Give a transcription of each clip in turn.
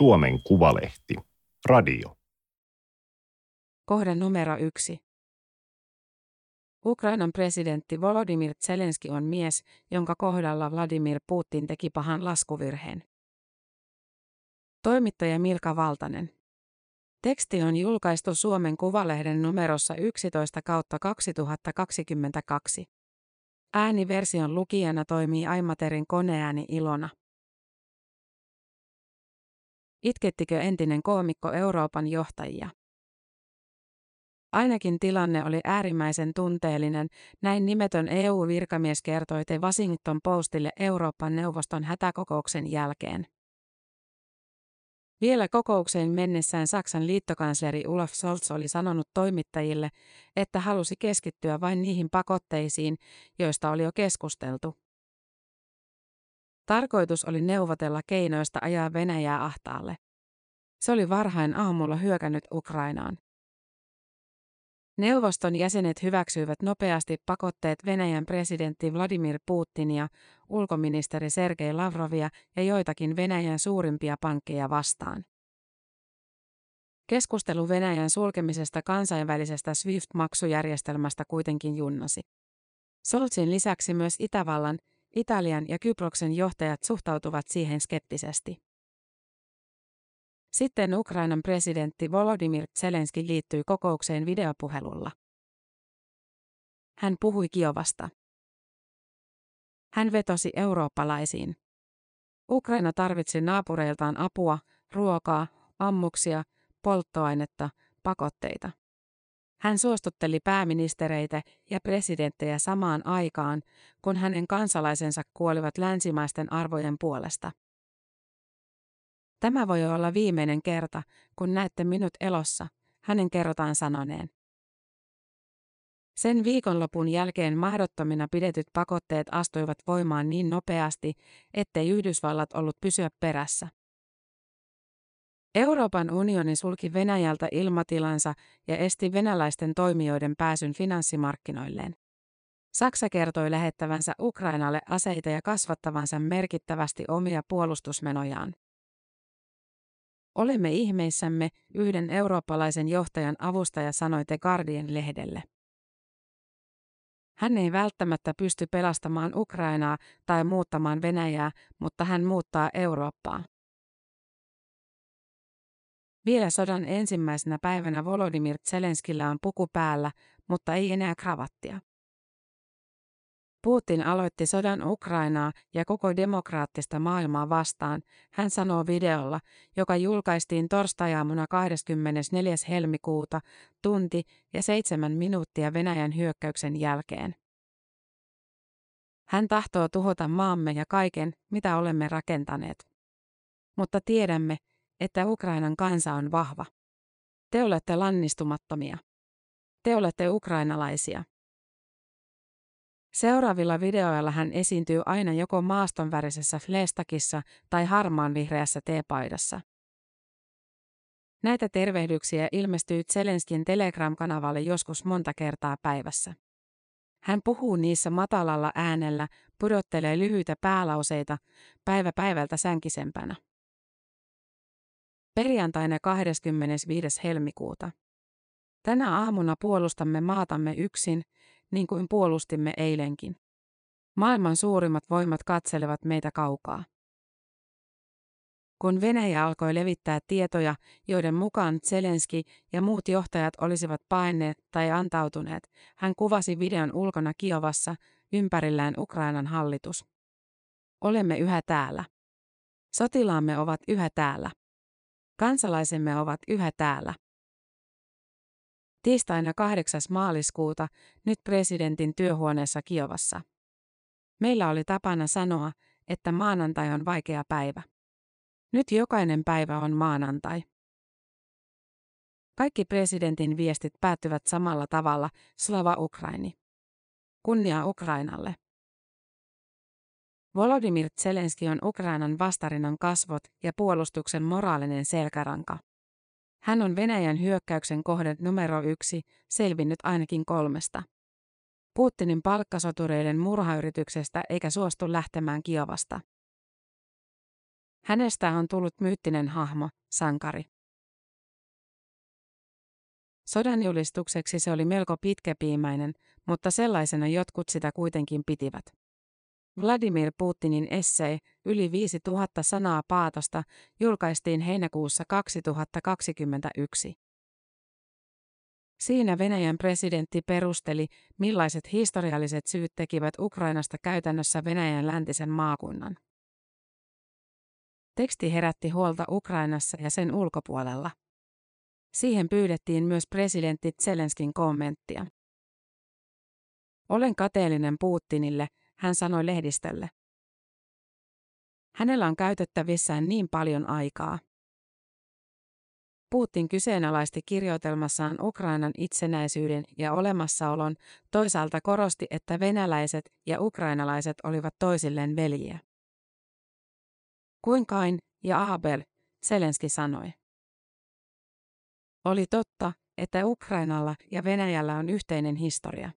Suomen Kuvalehti. Radio. Kohde numero yksi. Ukrainan presidentti Volodymyr Zelenski on mies, jonka kohdalla Vladimir Putin teki pahan laskuvirheen. Toimittaja Milka Valtanen. Teksti on julkaistu Suomen Kuvalehden numerossa 11 kautta 2022. Ääniversion lukijana toimii Aimaterin koneääni Ilona. Itkettikö entinen koomikko Euroopan johtajia? Ainakin tilanne oli äärimmäisen tunteellinen, näin nimetön EU-virkamies kertoi The Washington Postille Euroopan neuvoston hätäkokouksen jälkeen. Vielä kokoukseen mennessään Saksan liittokansleri Olaf Scholz oli sanonut toimittajille, että halusi keskittyä vain niihin pakotteisiin, joista oli jo keskusteltu. Tarkoitus oli neuvotella keinoista ajaa Venäjää ahtaalle. Se oli varhain aamulla hyökännyt Ukrainaan. Neuvoston jäsenet hyväksyivät nopeasti pakotteet Venäjän presidentti Vladimir Putinia, ulkoministeri Sergei Lavrovia ja joitakin Venäjän suurimpia pankkeja vastaan. Keskustelu Venäjän sulkemisesta kansainvälisestä SWIFT-maksujärjestelmästä kuitenkin junnasi. Soltsin lisäksi myös Itävallan, Italian ja Kyproksen johtajat suhtautuvat siihen skeptisesti. Sitten Ukrainan presidentti Volodymyr Zelenski liittyi kokoukseen videopuhelulla. Hän puhui Kiovasta. Hän vetosi eurooppalaisiin. Ukraina tarvitsi naapureiltaan apua, ruokaa, ammuksia, polttoainetta, pakotteita. Hän suostutteli pääministereitä ja presidenttejä samaan aikaan, kun hänen kansalaisensa kuolivat länsimaisten arvojen puolesta. Tämä voi olla viimeinen kerta, kun näette minut elossa, hänen kerrotaan sanoneen. Sen viikonlopun jälkeen mahdottomina pidetyt pakotteet astuivat voimaan niin nopeasti, ettei Yhdysvallat ollut pysyä perässä. Euroopan unioni sulki Venäjältä ilmatilansa ja esti venäläisten toimijoiden pääsyn finanssimarkkinoilleen. Saksa kertoi lähettävänsä Ukrainalle aseita ja kasvattavansa merkittävästi omia puolustusmenojaan. Olemme ihmeissämme, yhden eurooppalaisen johtajan avustaja sanoi The Guardian-lehdelle. Hän ei välttämättä pysty pelastamaan Ukrainaa tai muuttamaan Venäjää, mutta hän muuttaa Eurooppaa. Vielä sodan ensimmäisenä päivänä Volodymyr Zelenskillä on puku päällä, mutta ei enää kravattia. Putin aloitti sodan Ukrainaa ja koko demokraattista maailmaa vastaan, hän sanoo videolla, joka julkaistiin torstajaamuna 24. helmikuuta, tunti ja seitsemän minuuttia Venäjän hyökkäyksen jälkeen. Hän tahtoo tuhota maamme ja kaiken, mitä olemme rakentaneet. Mutta tiedämme, että Ukrainan kansa on vahva. Te olette lannistumattomia. Te olette ukrainalaisia. Seuraavilla videoilla hän esiintyy aina joko maastonvärisessä flestakissa tai harmaanvihreässä teepaidassa. Näitä tervehdyksiä ilmestyy Zelenskin Telegram-kanavalle joskus monta kertaa päivässä. Hän puhuu niissä matalalla äänellä, pudottelee lyhyitä päälauseita, päivä päivältä sänkisempänä. Perjantaina 25. helmikuuta. Tänä aamuna puolustamme maatamme yksin, niin kuin puolustimme eilenkin. Maailman suurimmat voimat katselevat meitä kaukaa. Kun Venäjä alkoi levittää tietoja, joiden mukaan Zelenski ja muut johtajat olisivat paineet tai antautuneet, hän kuvasi videon ulkona Kiovassa, ympärillään Ukrainan hallitus. Olemme yhä täällä. Sotilaamme ovat yhä täällä. Kansalaisemme ovat yhä täällä. Tiistaina 8. maaliskuuta, nyt presidentin työhuoneessa Kiovassa. Meillä oli tapana sanoa, että maanantai on vaikea päivä. Nyt jokainen päivä on maanantai. Kaikki presidentin viestit päättyvät samalla tavalla, Slava Ukraini. Kunnia Ukrainalle. Volodymyr Zelenski on Ukrainan vastarinnan kasvot ja puolustuksen moraalinen selkäranka. Hän on Venäjän hyökkäyksen kohde numero yksi, selvinnyt ainakin kolmesta. Putinin palkkasotureiden murhayrityksestä eikä suostu lähtemään Kiovasta. Hänestä on tullut myyttinen hahmo, sankari. Sodan julistukseksi se oli melko pitkäpiimäinen, mutta sellaisena jotkut sitä kuitenkin pitivät. Vladimir Putinin essay, yli 5000 sanaa paatosta, julkaistiin heinäkuussa 2021. Siinä Venäjän presidentti perusteli, millaiset historialliset syyt tekivät Ukrainasta käytännössä Venäjän läntisen maakunnan. Teksti herätti huolta Ukrainassa ja sen ulkopuolella. Siihen pyydettiin myös presidentti Zelenskin kommenttia. Olen kateellinen Putinille, hän sanoi lehdistölle. Hänellä on käytettävissään niin paljon aikaa. Putin kyseenalaisti kirjoitelmassaan Ukrainan itsenäisyyden ja olemassaolon, toisaalta korosti, että venäläiset ja ukrainalaiset olivat toisilleen veljiä. Kuin Kain ja Abel, Zelenski sanoi. Oli totta, että Ukrainalla ja Venäjällä on yhteinen historia.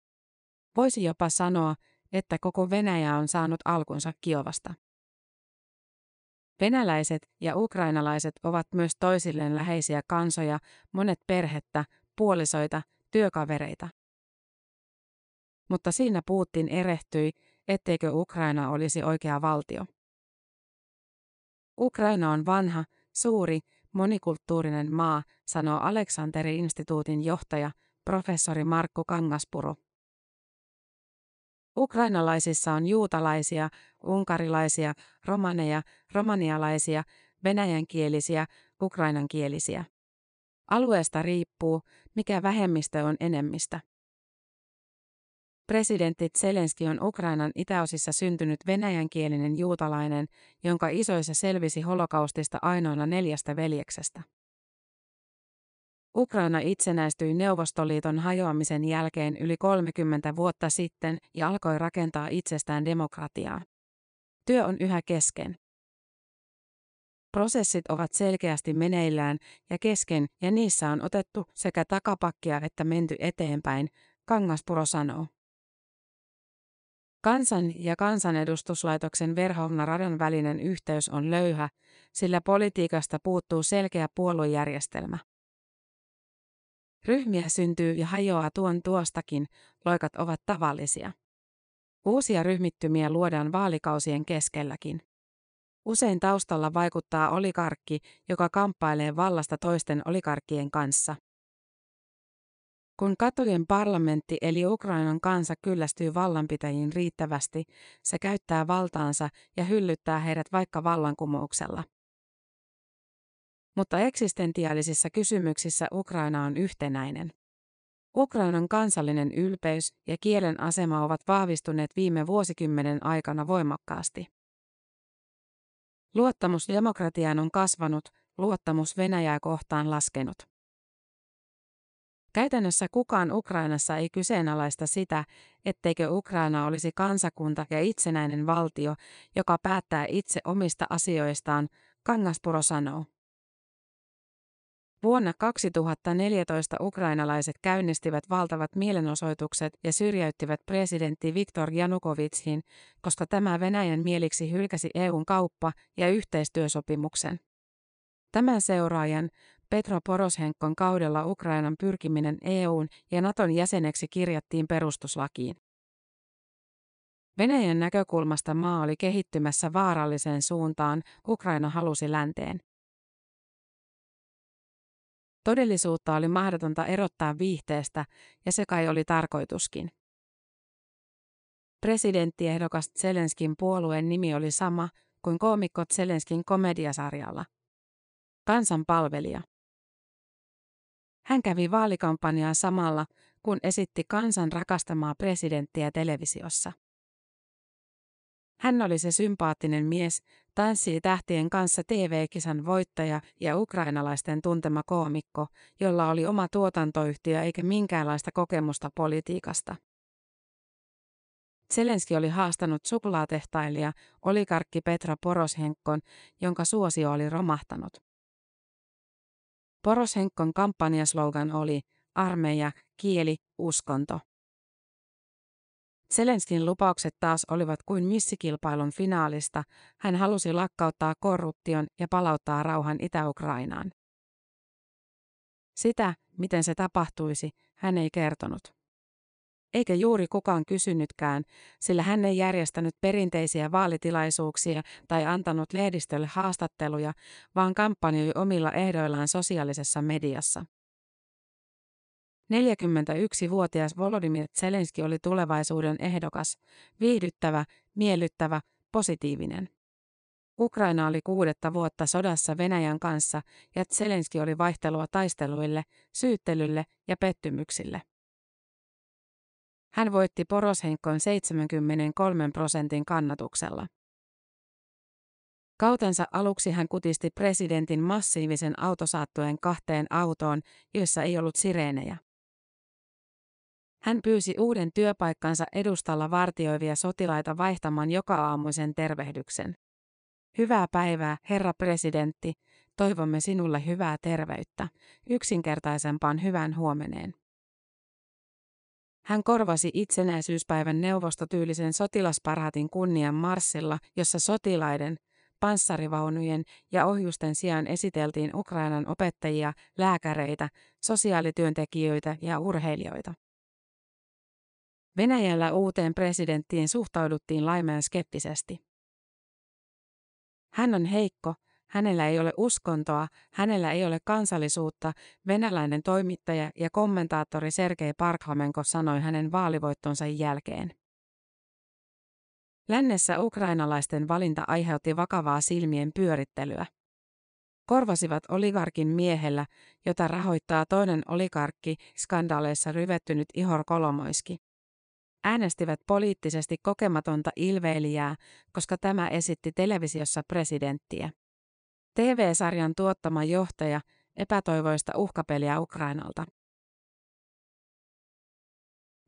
Voisi jopa sanoa, että koko Venäjä on saanut alkunsa Kiovasta. Venäläiset ja ukrainalaiset ovat myös toisilleen läheisiä kansoja, monet perhettä, puolisoita, työkavereita. Mutta siinä Putin erehtyi, etteikö Ukraina olisi oikea valtio. Ukraina on vanha, suuri, monikulttuurinen maa, sanoo Aleksanteri-instituutin johtaja, professori Markku Kangaspuro. Ukrainalaisissa on juutalaisia, unkarilaisia, romaneja, romanialaisia, venäjänkielisiä, ukrainankielisiä. Alueesta riippuu, mikä vähemmistö on enemmistä. Presidentti Zelenski on Ukrainan itäosissa syntynyt venäjänkielinen juutalainen, jonka isoisa selvisi holokaustista ainoana neljästä veljeksestä. Ukraina itsenäistyi Neuvostoliiton hajoamisen jälkeen yli 30 vuotta sitten ja alkoi rakentaa itsestään demokratiaa. Työ on yhä kesken. Prosessit ovat selkeästi meneillään ja kesken ja niissä on otettu sekä takapakkia että menty eteenpäin, Kangaspuro sanoo. Kansan ja kansanedustuslaitoksen Verhovna Radan välinen yhteys on löyhä, sillä politiikasta puuttuu selkeä puoluejärjestelmä. Ryhmiä syntyy ja hajoaa tuon tuostakin, loikat ovat tavallisia. Uusia ryhmittymiä luodaan vaalikausien keskelläkin. Usein taustalla vaikuttaa olikarkki, joka kamppailee vallasta toisten olikarkkien kanssa. Kun katujen parlamentti eli Ukrainan kansa kyllästyy vallanpitäjiin riittävästi, se käyttää valtaansa ja hyllyttää heidät vaikka vallankumouksella. Mutta eksistentiaalisissa kysymyksissä Ukraina on yhtenäinen. Ukrainan kansallinen ylpeys ja kielen asema ovat vahvistuneet viime vuosikymmenen aikana voimakkaasti. Luottamus demokratiaan on kasvanut, luottamus Venäjää kohtaan laskenut. Käytännössä kukaan Ukrainassa ei kyseenalaista sitä, etteikö Ukraina olisi kansakunta ja itsenäinen valtio, joka päättää itse omista asioistaan, Kangaspuro sanoo. Vuonna 2014 ukrainalaiset käynnistivät valtavat mielenosoitukset ja syrjäyttivät presidentti Viktor Janukovitsin, koska tämä Venäjän mieliksi hylkäsi EUn kauppa- ja yhteistyösopimuksen. Tämän seuraajan, Petro Poroshenkon kaudella Ukrainan pyrkiminen EUn ja Naton jäseneksi kirjattiin perustuslakiin. Venäjän näkökulmasta maa oli kehittymässä vaaralliseen suuntaan, Ukraina halusi länteen. Todellisuutta oli mahdotonta erottaa viihteestä, ja se kai oli tarkoituskin. Presidenttiehdokas Zelenskin puolueen nimi oli sama kuin koomikko Zelenskin komediasarjalla. Kansan palvelija. Hän kävi vaalikampanjaa samalla, kun esitti kansan rakastamaa presidenttiä televisiossa. Hän oli se sympaattinen mies, tanssii tähtien kanssa TV-kisan voittaja ja ukrainalaisten tuntema koomikko, jolla oli oma tuotantoyhtiö eikä minkäänlaista kokemusta politiikasta. Zelenski oli haastanut suklaatehtailija, olikarkki Petra Poroshenkon, jonka suosio oli romahtanut. Poroshenkon kampanjaslogan oli armeija, kieli, uskonto. Zelenskin lupaukset taas olivat kuin missikilpailun finaalista. Hän halusi lakkauttaa korruption ja palauttaa rauhan Itä-Ukrainaan. Sitä, miten se tapahtuisi, hän ei kertonut. Eikä juuri kukaan kysynytkään, sillä hän ei järjestänyt perinteisiä vaalitilaisuuksia tai antanut lehdistölle haastatteluja, vaan kampanjoi omilla ehdoillaan sosiaalisessa mediassa. 41-vuotias Volodymyr Zelenski oli tulevaisuuden ehdokas, viihdyttävä, miellyttävä, positiivinen. Ukraina oli kuudetta vuotta sodassa Venäjän kanssa ja Zelenski oli vaihtelua taisteluille, syyttelylle ja pettymyksille. Hän voitti Poroshenkon 73 prosentin kannatuksella. Kautensa aluksi hän kutisti presidentin massiivisen autosaattueen kahteen autoon, joissa ei ollut sireenejä. Hän pyysi uuden työpaikkansa edustalla vartioivia sotilaita vaihtamaan joka aamuisen tervehdyksen. Hyvää päivää, herra presidentti, toivomme sinulle hyvää terveyttä, yksinkertaisempaan hyvän huomeneen. Hän korvasi itsenäisyyspäivän neuvostotyylisen sotilasparhaatin kunnian marssilla, jossa sotilaiden, panssarivaunujen ja ohjusten sijaan esiteltiin Ukrainan opettajia, lääkäreitä, sosiaalityöntekijöitä ja urheilijoita. Venäjällä uuteen presidenttiin suhtauduttiin laimeen skeptisesti. Hän on heikko, hänellä ei ole uskontoa, hänellä ei ole kansallisuutta, venäläinen toimittaja ja kommentaattori Sergei Parkhamenko sanoi hänen vaalivoittonsa jälkeen. Lännessä ukrainalaisten valinta aiheutti vakavaa silmien pyörittelyä. Korvasivat oligarkin miehellä, jota rahoittaa toinen oligarkki, skandaaleissa ryvettynyt Ihor Kolomoiski. Äänestivät poliittisesti kokematonta ilveilijää, koska tämä esitti televisiossa presidenttiä. TV-sarjan tuottama johtaja epätoivoista uhkapeliä Ukrainalta.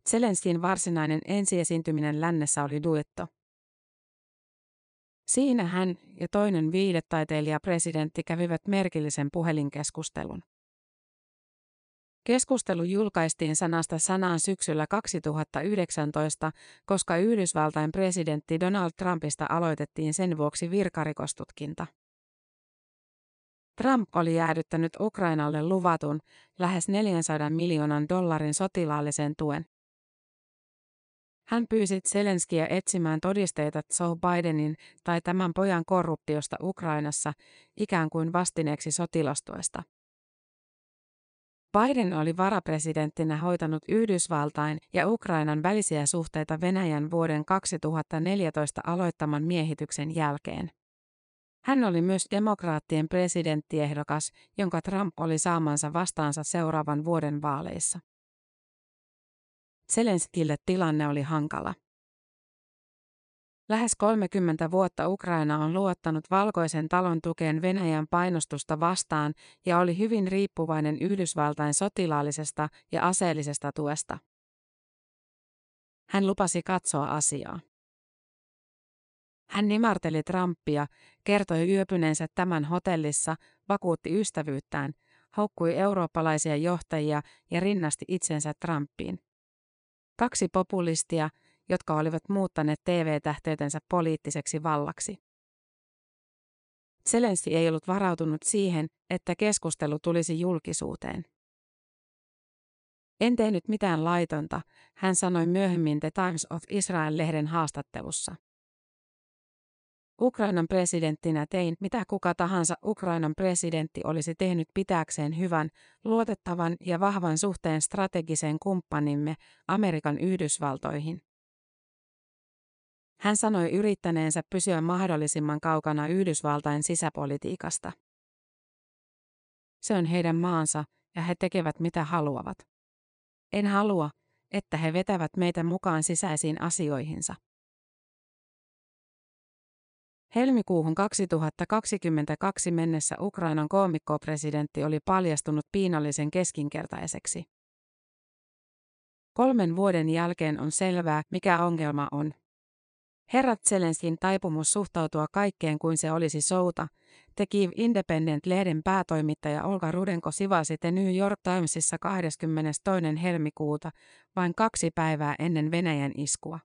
Zelenskin varsinainen ensiesiintyminen lännessä oli duetto. Siinä hän ja toinen viidetaiteilija presidentti kävivät merkillisen puhelinkeskustelun. Keskustelu julkaistiin sanasta sanaan syksyllä 2019, koska Yhdysvaltain presidentti Donald Trumpista aloitettiin sen vuoksi virkarikostutkinta. Trump oli jäädyttänyt Ukrainalle luvatun lähes 400 miljoonan dollarin sotilaallisen tuen. Hän pyysi Zelenskiä etsimään todisteita Joe Bidenin tai tämän pojan korruptiosta Ukrainassa ikään kuin vastineeksi sotilastuesta. Biden oli varapresidenttinä hoitanut Yhdysvaltain ja Ukrainan välisiä suhteita Venäjän vuoden 2014 aloittaman miehityksen jälkeen. Hän oli myös demokraattien presidenttiehdokas, jonka Trump oli saamansa vastaansa seuraavan vuoden vaaleissa. Zelenskille tilanne oli hankala. Lähes 30 vuotta Ukraina on luottanut valkoisen talon tukeen Venäjän painostusta vastaan ja oli hyvin riippuvainen Yhdysvaltain sotilaallisesta ja aseellisesta tuesta. Hän lupasi katsoa asiaa. Hän nimarteli Trumpia, kertoi yöpyneensä tämän hotellissa, vakuutti ystävyyttään, haukkui eurooppalaisia johtajia ja rinnasti itsensä Trumpiin. Kaksi populistia, jotka olivat muuttaneet TV-tähteytensä poliittiseksi vallaksi. Zelenski ei ollut varautunut siihen, että keskustelu tulisi julkisuuteen. En tehnyt mitään laitonta, hän sanoi myöhemmin The Times of Israel-lehden haastattelussa. Ukrainan presidenttinä tein, mitä kuka tahansa Ukrainan presidentti olisi tehnyt pitääkseen hyvän, luotettavan ja vahvan suhteen strategiseen kumppanimme, Amerikan Yhdysvaltoihin. Hän sanoi yrittäneensä pysyä mahdollisimman kaukana Yhdysvaltain sisäpolitiikasta. Se on heidän maansa, ja he tekevät mitä haluavat. En halua, että he vetävät meitä mukaan sisäisiin asioihinsa. Helmikuuhun 2022 mennessä Ukrainan koomikkopresidentti oli paljastunut piinallisen keskinkertaiseksi. Kolmen vuoden jälkeen on selvää, mikä ongelma on. Herrat Zelenskin taipumus suhtautua kaikkeen kuin se olisi souta, teki Independent-lehden päätoimittaja Olga Rudenko sivasi The New York Timesissa 22. helmikuuta, vain kaksi päivää ennen Venäjän iskua.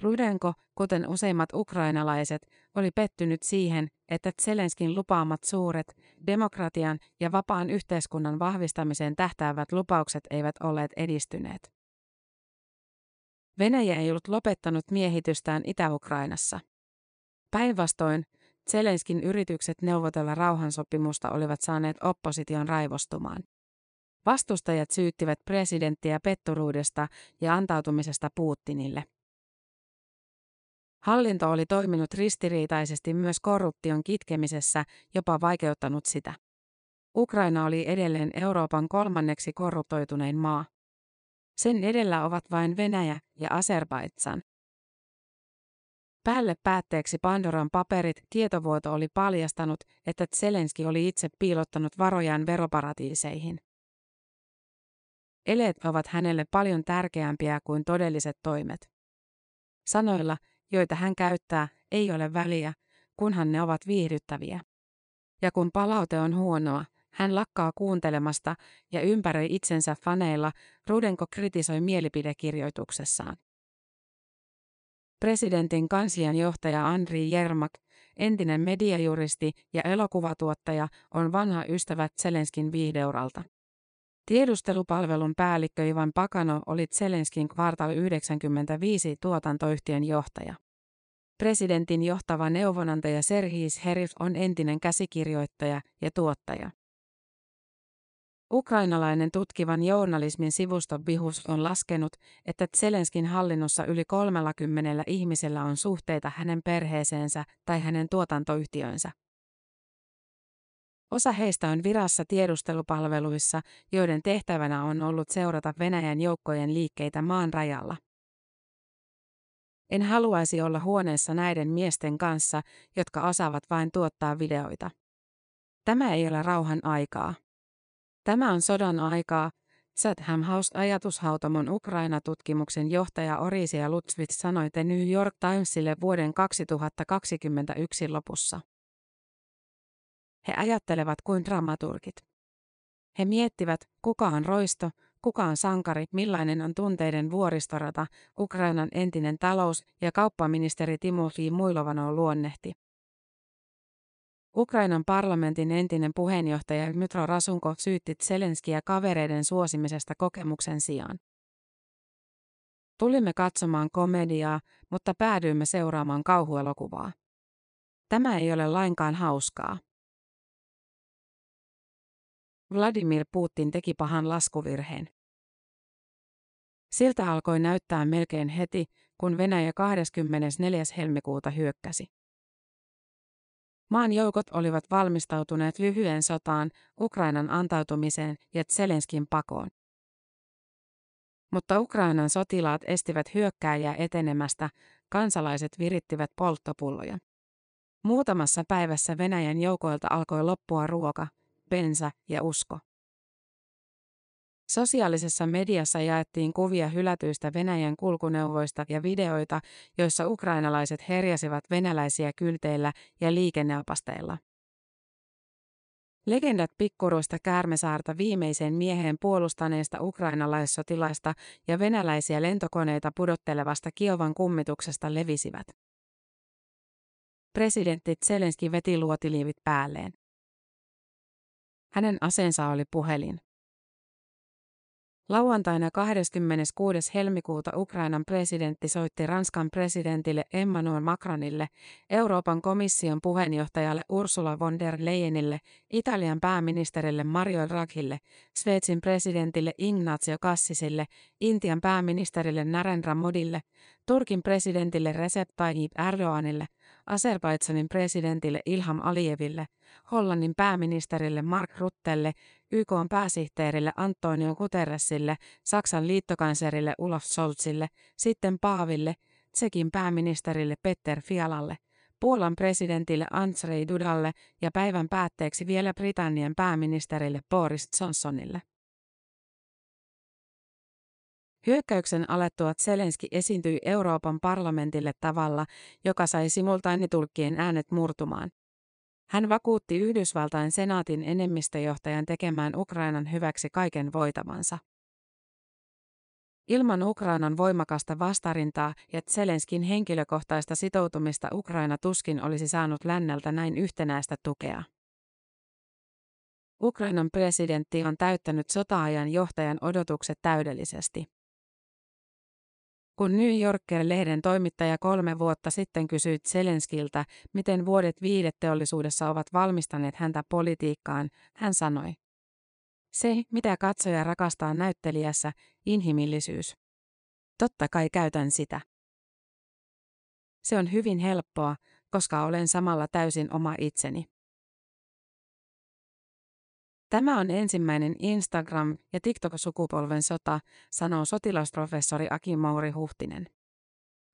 Rudenko, kuten useimmat ukrainalaiset, oli pettynyt siihen, että Zelenskin lupaamat suuret, demokratian ja vapaan yhteiskunnan vahvistamiseen tähtäävät lupaukset eivät olleet edistyneet. Venäjä ei ollut lopettanut miehitystään Itä-Ukrainassa. Päinvastoin, Zelenskin yritykset neuvotella rauhansopimusta olivat saaneet opposition raivostumaan. Vastustajat syyttivät presidenttiä petturuudesta ja antautumisesta Putinille. Hallinto oli toiminut ristiriitaisesti myös korruption kitkemisessä, jopa vaikeuttanut sitä. Ukraina oli edelleen Euroopan kolmanneksi korruptoitunein maa. Sen edellä ovat vain Venäjä ja Azerbaidsan. Päälle päätteeksi Pandoran paperit tietovuoto oli paljastanut, että Zelenski oli itse piilottanut varojaan veroparatiiseihin. Eleet ovat hänelle paljon tärkeämpiä kuin todelliset toimet. Sanoilla, joita hän käyttää, ei ole väliä, kunhan ne ovat viihdyttäviä. Ja kun palaute on huonoa, hän lakkaa kuuntelemasta ja ympäröi itsensä faneilla, Rudenko kritisoi mielipidekirjoituksessaan. Presidentin kanslian johtaja Andri Jermak, entinen mediajuristi ja elokuvatuottaja, on vanha ystävä Zelenskin viihdeuralta. Tiedustelupalvelun päällikkö Ivan Pakano oli Zelenskin Kvartal 95 tuotantoyhtiön johtaja. Presidentin johtava neuvonantaja Serhis Herif on entinen käsikirjoittaja ja tuottaja. Ukrainalainen tutkivan journalismin sivusto Bihus on laskenut, että Zelenskin hallinnossa yli 30 ihmisellä on suhteita hänen perheeseensä tai hänen tuotantoyhtiönsä. Osa heistä on virassa tiedustelupalveluissa, joiden tehtävänä on ollut seurata Venäjän joukkojen liikkeitä maan rajalla. En haluaisi olla huoneessa näiden miesten kanssa, jotka osaavat vain tuottaa videoita. Tämä ei ole rauhan aikaa. Tämä on sodan aikaa, Chatham House-ajatushautomon Ukraina-tutkimuksen johtaja Orisia Lutsvits sanoi The New York Timesille vuoden 2021 lopussa. He ajattelevat kuin dramaturgit. He miettivät, kuka on roisto, kuka on sankari, millainen on tunteiden vuoristorata, Ukrainan entinen talous- ja kauppaministeri Timofey Muilovano luonnehti. Ukrainan parlamentin entinen puheenjohtaja Mytro Rasunko syytti Zelenskiä kavereiden suosimisesta kokemuksen sijaan. Tulimme katsomaan komediaa, mutta päädyimme seuraamaan kauhuelokuvaa. Tämä ei ole lainkaan hauskaa. Vladimir Putin teki pahan laskuvirheen. Siltä alkoi näyttää melkein heti, kun Venäjä 24. helmikuuta hyökkäsi. Maan joukot olivat valmistautuneet lyhyen sotaan, Ukrainan antautumiseen ja Zelenskin pakoon. Mutta Ukrainan sotilaat estivät hyökkääjää etenemästä, kansalaiset virittivät polttopulloja. Muutamassa päivässä Venäjän joukoilta alkoi loppua ruoka, bensa ja usko. Sosiaalisessa mediassa jaettiin kuvia hylätyistä Venäjän kulkuneuvoista ja videoita, joissa ukrainalaiset herjasivat venäläisiä kylteillä ja liikenneapasteilla. Legendat pikkuruista Käärmesaarta viimeisen mieheen puolustaneesta ukrainalaissotilaista ja venäläisiä lentokoneita pudottelevasta Kiovan kummituksesta levisivät. Presidentti Zelenski veti luotiliivit päälleen. Hänen aseensa oli puhelin. Lauantaina 26. helmikuuta Ukrainan presidentti soitti Ranskan presidentille Emmanuel Macronille, Euroopan komission puheenjohtajalle Ursula von der Leyenille, Italian pääministerille Mario Draghille, Sveitsin presidentille Ignazio Kassisille, Intian pääministerille Narendra Modille, Turkin presidentille Recep Tayyip Erdoganille, Azerbaidsanin presidentille Ilham Aliyeville, Hollannin pääministerille Mark Ruttelle, YK pääsihteerille Antonio Guterresille, Saksan liittokanslerille Olaf Scholzille, sitten Paaville, Tsekin pääministerille Petter Fialalle, Puolan presidentille Andrzej Dudalle ja päivän päätteeksi vielä Britannian pääministerille Boris Johnsonille. Hyökkäyksen alettua Zelenski esiintyi Euroopan parlamentille tavalla, joka sai simultaanitulkkien äänet murtumaan. Hän vakuutti Yhdysvaltain senaatin enemmistöjohtajan tekemään Ukrainan hyväksi kaiken voitavansa. Ilman Ukrainan voimakasta vastarintaa ja Zelenskin henkilökohtaista sitoutumista Ukraina tuskin olisi saanut länneltä näin yhtenäistä tukea. Ukrainan presidentti on täyttänyt sotaajan johtajan odotukset täydellisesti. Kun New Yorker-lehden toimittaja kolme vuotta sitten kysyi Zelenskiltä, miten vuodet viideteollisuudessa ovat valmistaneet häntä politiikkaan, hän sanoi. Se, mitä katsoja rakastaa näyttelijässä, inhimillisyys. Totta kai käytän sitä. Se on hyvin helppoa, koska olen samalla täysin oma itseni. Tämä on ensimmäinen Instagram- ja TikTok-sukupolven sota, sanoo sotilasprofessori Aki Mauri Huhtinen.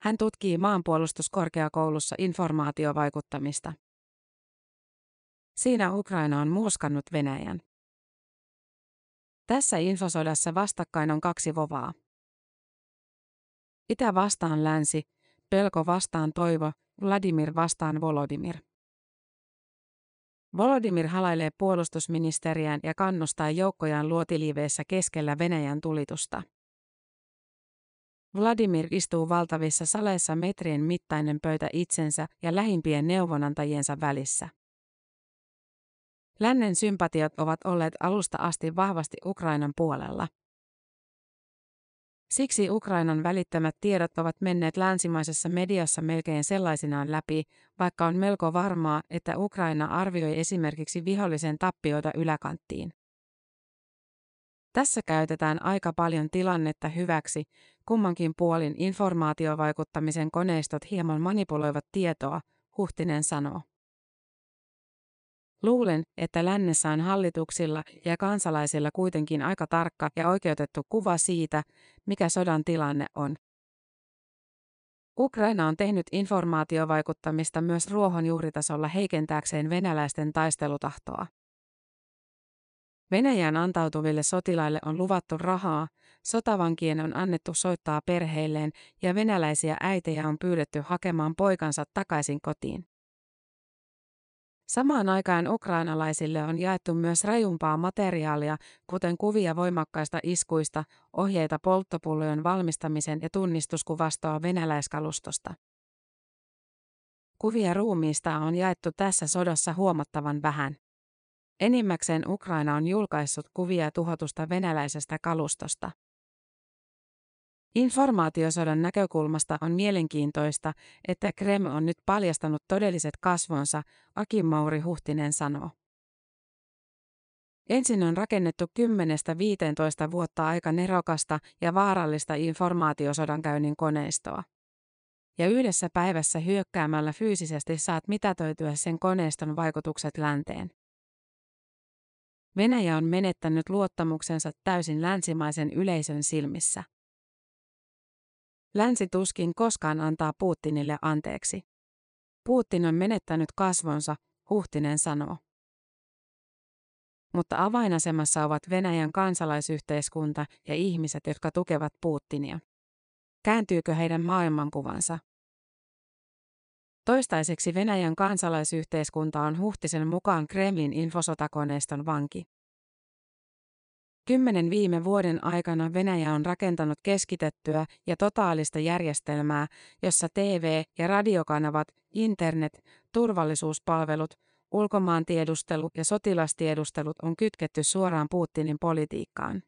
Hän tutkii maanpuolustuskorkeakoulussa informaatiovaikuttamista. Siinä Ukraina on muoskannut Venäjän. Tässä infosodassa vastakkain on kaksi vovaa. Itä vastaan länsi, pelko vastaan toivo, Vladimir vastaan Volodimir. Volodymyr halailee puolustusministeriään ja kannustaa joukkojaan luotiliiveissä keskellä Venäjän tulitusta. Vladimir istuu valtavissa saleissa metrien mittainen pöytä itsensä ja lähimpien neuvonantajiensa välissä. Lännen sympatiat ovat olleet alusta asti vahvasti Ukrainan puolella – Siksi Ukrainan välittämät tiedot ovat menneet länsimaisessa mediassa melkein sellaisinaan läpi, vaikka on melko varmaa, että Ukraina arvioi esimerkiksi vihollisen tappioita yläkanttiin. Tässä käytetään aika paljon tilannetta hyväksi, kummankin puolin informaatiovaikuttamisen koneistot hieman manipuloivat tietoa, Huhtinen sanoo. Luulen, että lännessä on hallituksilla ja kansalaisilla kuitenkin aika tarkka ja oikeutettu kuva siitä, mikä sodan tilanne on. Ukraina on tehnyt informaatiovaikuttamista myös ruohonjuuritasolla heikentääkseen venäläisten taistelutahtoa. Venäjän antautuville sotilaille on luvattu rahaa, sotavankien on annettu soittaa perheilleen ja venäläisiä äitejä on pyydetty hakemaan poikansa takaisin kotiin. Samaan aikaan ukrainalaisille on jaettu myös rajumpaa materiaalia, kuten kuvia voimakkaista iskuista, ohjeita polttopullojen valmistamisen ja tunnistuskuvastoa venäläiskalustosta. Kuvia ruumiista on jaettu tässä sodassa huomattavan vähän. Enimmäkseen Ukraina on julkaissut kuvia tuhotusta venäläisestä kalustosta. Informaatiosodan näkökulmasta on mielenkiintoista, että Kreml on nyt paljastanut todelliset kasvonsa, Aki Mauri Huhtinen sanoo. Ensin on rakennettu 10-15 vuotta aika nerokasta ja vaarallista informaatiosodankäynnin koneistoa. Ja yhdessä päivässä hyökkäämällä fyysisesti saat mitätöityä sen koneiston vaikutukset länteen. Venäjä on menettänyt luottamuksensa täysin länsimaisen yleisön silmissä. Länsi tuskin koskaan antaa Putinille anteeksi. Putin on menettänyt kasvonsa, Huhtinen sanoo. Mutta avainasemassa ovat Venäjän kansalaisyhteiskunta ja ihmiset, jotka tukevat Putinia. Kääntyykö heidän maailmankuvansa? Toistaiseksi Venäjän kansalaisyhteiskunta on Huhtisen mukaan Kremlin infosotakoneiston vanki. Kymmenen viime vuoden aikana Venäjä on rakentanut keskitettyä ja totaalista järjestelmää, jossa TV- ja radiokanavat, internet, turvallisuuspalvelut, ulkomaantiedustelu ja sotilastiedustelut on kytketty suoraan Putinin politiikkaan.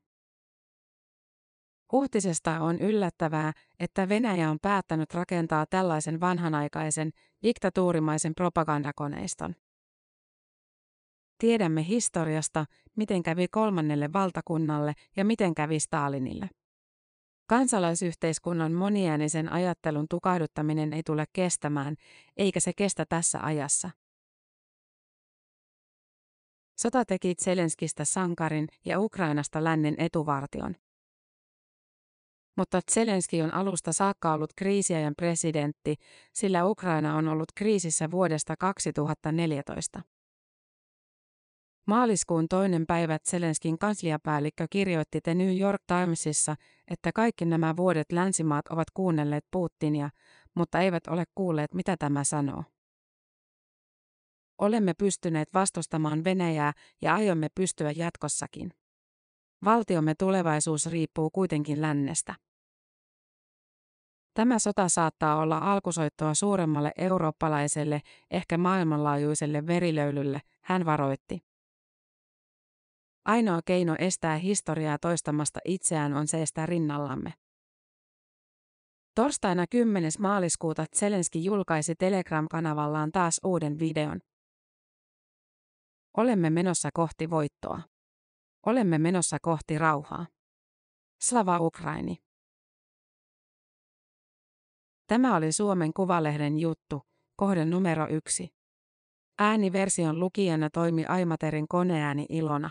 Huhtisesta on yllättävää, että Venäjä on päättänyt rakentaa tällaisen vanhanaikaisen, diktatuurimaisen propagandakoneiston. Tiedämme historiasta, miten kävi kolmannelle valtakunnalle ja miten kävi Stalinille. Kansalaisyhteiskunnan moniäänisen ajattelun tukahduttaminen ei tule kestämään, eikä se kestä tässä ajassa. Sota teki Zelenskistä sankarin ja Ukrainasta lännen etuvartion. Mutta Zelenski on alusta saakka ollut kriisiajan presidentti, sillä Ukraina on ollut kriisissä vuodesta 2014. Maaliskuun toinen päivä Zelenskin kansliapäällikkö kirjoitti The New York Timesissa, että kaikki nämä vuodet länsimaat ovat kuunnelleet Putinia, mutta eivät ole kuulleet mitä tämä sanoo. Olemme pystyneet vastustamaan Venäjää ja aiomme pystyä jatkossakin. Valtiomme tulevaisuus riippuu kuitenkin lännestä. Tämä sota saattaa olla alkusoittoa suuremmalle eurooppalaiselle, ehkä maailmanlaajuiselle verilöylylle, hän varoitti. Ainoa keino estää historiaa toistamasta itseään on seistä rinnallamme. Torstaina 10. maaliskuuta Zelenski julkaisi Telegram-kanavallaan taas uuden videon. Olemme menossa kohti voittoa. Olemme menossa kohti rauhaa. Slava Ukraini. Tämä oli Suomen Kuvalehden juttu, kohde numero yksi. Ääniversion lukijana toimi Aimaterin koneääni Ilona.